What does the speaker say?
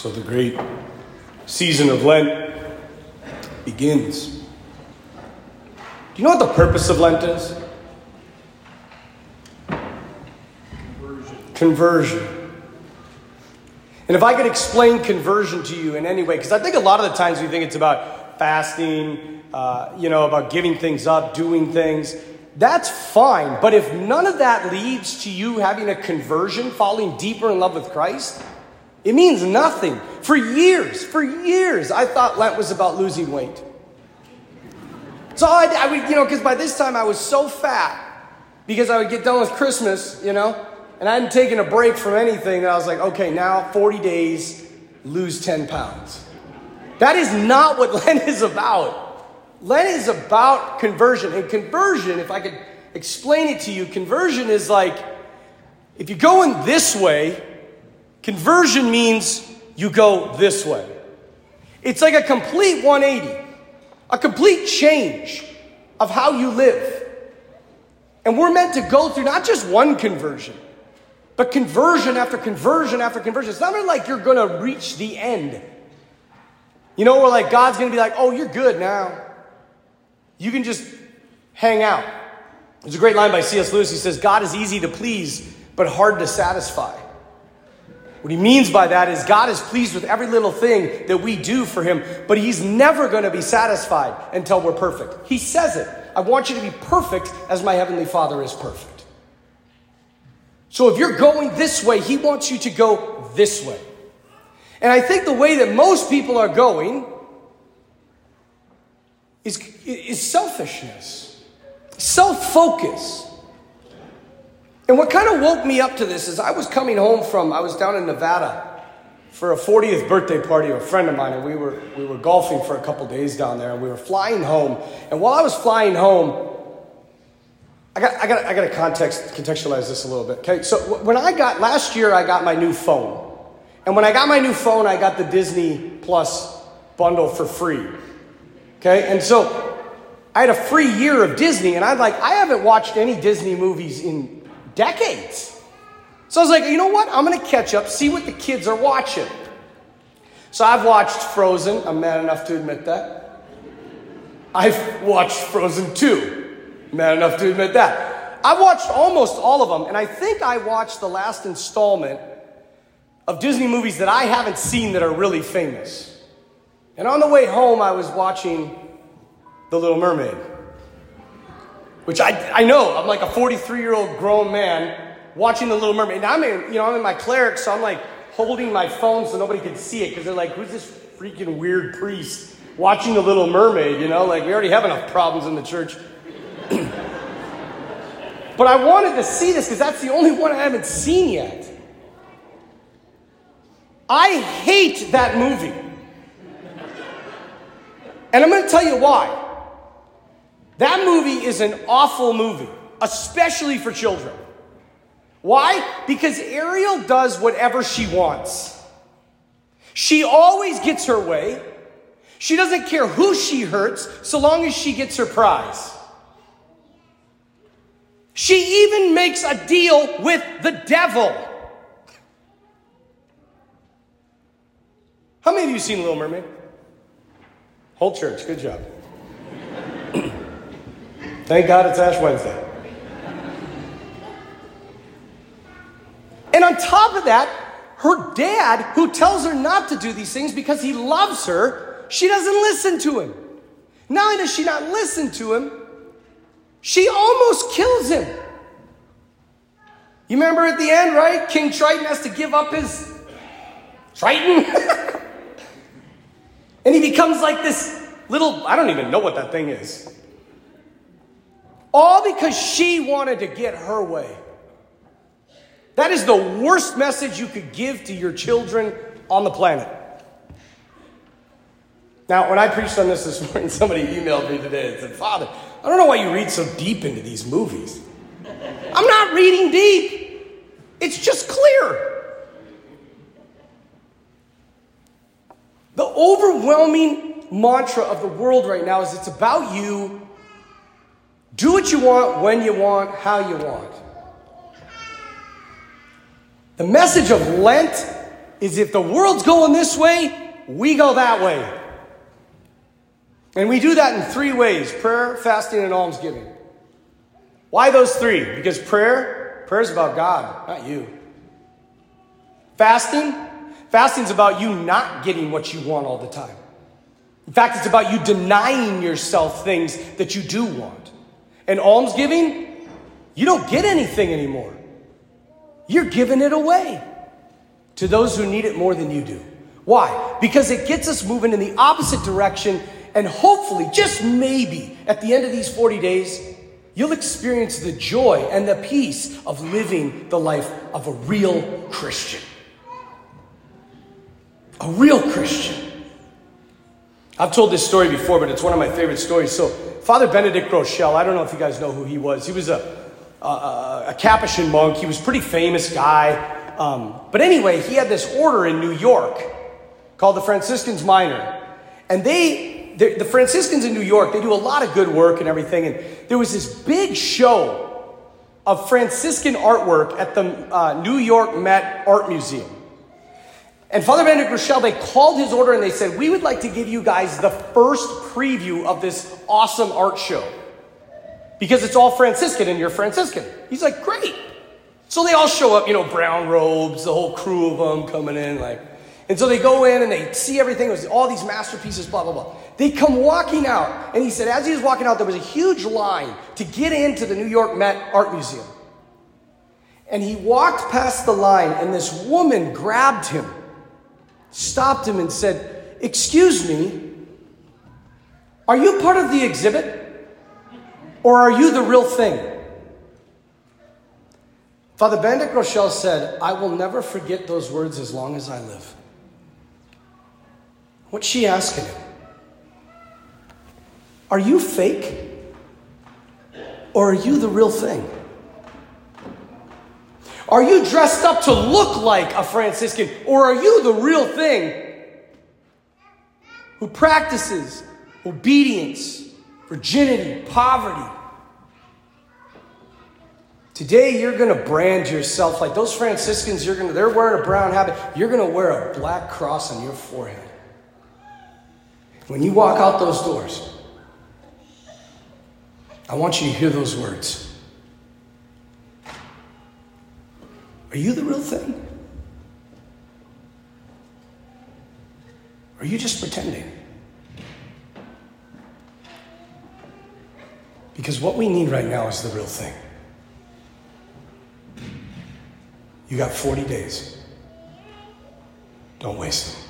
So the great season of Lent begins. Do you know what the purpose of Lent is? Conversion. Conversion. And if I could explain conversion to you in any way, because I think a lot of the times we think it's about fasting, uh, you know, about giving things up, doing things. That's fine. But if none of that leads to you having a conversion, falling deeper in love with Christ, it means nothing. For years, for years, I thought Lent was about losing weight. So I, I would, you know, because by this time I was so fat because I would get done with Christmas, you know, and I hadn't taken a break from anything that I was like, okay, now 40 days, lose 10 pounds. That is not what Lent is about. Lent is about conversion. And conversion, if I could explain it to you, conversion is like if you're going this way, conversion means you go this way. It's like a complete 180, a complete change of how you live. And we're meant to go through not just one conversion, but conversion after conversion after conversion. It's not like you're going to reach the end. You know, we're like, God's going to be like, oh, you're good now. You can just hang out. There's a great line by C.S. Lewis. He says, God is easy to please, but hard to satisfy. What he means by that is God is pleased with every little thing that we do for him, but he's never going to be satisfied until we're perfect. He says it I want you to be perfect as my heavenly Father is perfect. So if you're going this way, he wants you to go this way. And I think the way that most people are going is, is selfishness, self focus. And what kind of woke me up to this is I was coming home from, I was down in Nevada for a 40th birthday party of a friend of mine, and we were, we were golfing for a couple days down there, and we were flying home. And while I was flying home, I got, I got, I got to context, contextualize this a little bit. Okay, so when I got, last year, I got my new phone. And when I got my new phone, I got the Disney Plus bundle for free. Okay, and so I had a free year of Disney, and I'm like, I haven't watched any Disney movies in decades. So I was like, you know what? I'm gonna catch up, see what the kids are watching. So I've watched Frozen, I'm mad enough to admit that. I've watched Frozen 2, mad enough to admit that. I've watched almost all of them, and I think I watched the last installment of Disney movies that I haven't seen that are really famous. And on the way home, I was watching The Little Mermaid, which I, I know, I'm like a 43 year old grown man watching The Little Mermaid. Now I'm in, you know, I'm in my cleric, so I'm like holding my phone so nobody can see it because they're like, who's this freaking weird priest watching The Little Mermaid? You know, like we already have enough problems in the church. but I wanted to see this because that's the only one I haven't seen yet. I hate that movie. And I'm going to tell you why. That movie is an awful movie, especially for children. Why? Because Ariel does whatever she wants. She always gets her way. She doesn't care who she hurts so long as she gets her prize. She even makes a deal with the devil. How many of you seen Little Mermaid? Whole church, good job. Thank God it's Ash Wednesday. And on top of that, her dad, who tells her not to do these things because he loves her, she doesn't listen to him. Not only does she not listen to him, she almost kills him. You remember at the end, right? King Triton has to give up his Triton. And he becomes like this little, I don't even know what that thing is. All because she wanted to get her way. That is the worst message you could give to your children on the planet. Now, when I preached on this this morning, somebody emailed me today and said, Father, I don't know why you read so deep into these movies. I'm not reading deep, it's just clear. The overwhelming mantra of the world right now is it's about you. Do what you want, when you want, how you want. The message of Lent is if the world's going this way, we go that way. And we do that in three ways prayer, fasting, and almsgiving. Why those three? Because prayer, prayer is about God, not you. Fasting, fasting's about you not getting what you want all the time. In fact, it's about you denying yourself things that you do want. And almsgiving, you don't get anything anymore. You're giving it away to those who need it more than you do. Why? Because it gets us moving in the opposite direction, and hopefully, just maybe, at the end of these 40 days, you'll experience the joy and the peace of living the life of a real Christian. A real Christian. I've told this story before, but it's one of my favorite stories. So, Father Benedict Groeschel, I don't know if you guys know who he was. He was a, a, a Capuchin monk. He was a pretty famous guy. Um, but anyway, he had this order in New York called the Franciscans Minor. And they, the Franciscans in New York, they do a lot of good work and everything. And there was this big show of Franciscan artwork at the uh, New York Met Art Museum. And Father Benedict Groeschel, they called his order and they said, We would like to give you guys the first preview of this awesome art show. Because it's all Franciscan and you're Franciscan. He's like, Great. So they all show up, you know, brown robes, the whole crew of them coming in, like. And so they go in and they see everything, it was all these masterpieces, blah, blah, blah. They come walking out, and he said, as he was walking out, there was a huge line to get into the New York Met Art Museum. And he walked past the line, and this woman grabbed him stopped him and said, Excuse me, are you part of the exhibit? Or are you the real thing? Father Benedict Groeschel said, I will never forget those words as long as I live. What's she asking him? Are you fake? Or are you the real thing? Are you dressed up to look like a Franciscan, or are you the real thing who practices obedience, virginity, poverty? Today you're going to brand yourself like those Franciscans. You're going to, they're wearing a brown habit. You're going to wear a black cross on your forehead. When you walk out those doors, I want you to hear those words. Are you the real thing? Or are you just pretending? Because what we need right now is the real thing. You got 40 days. Don't waste them.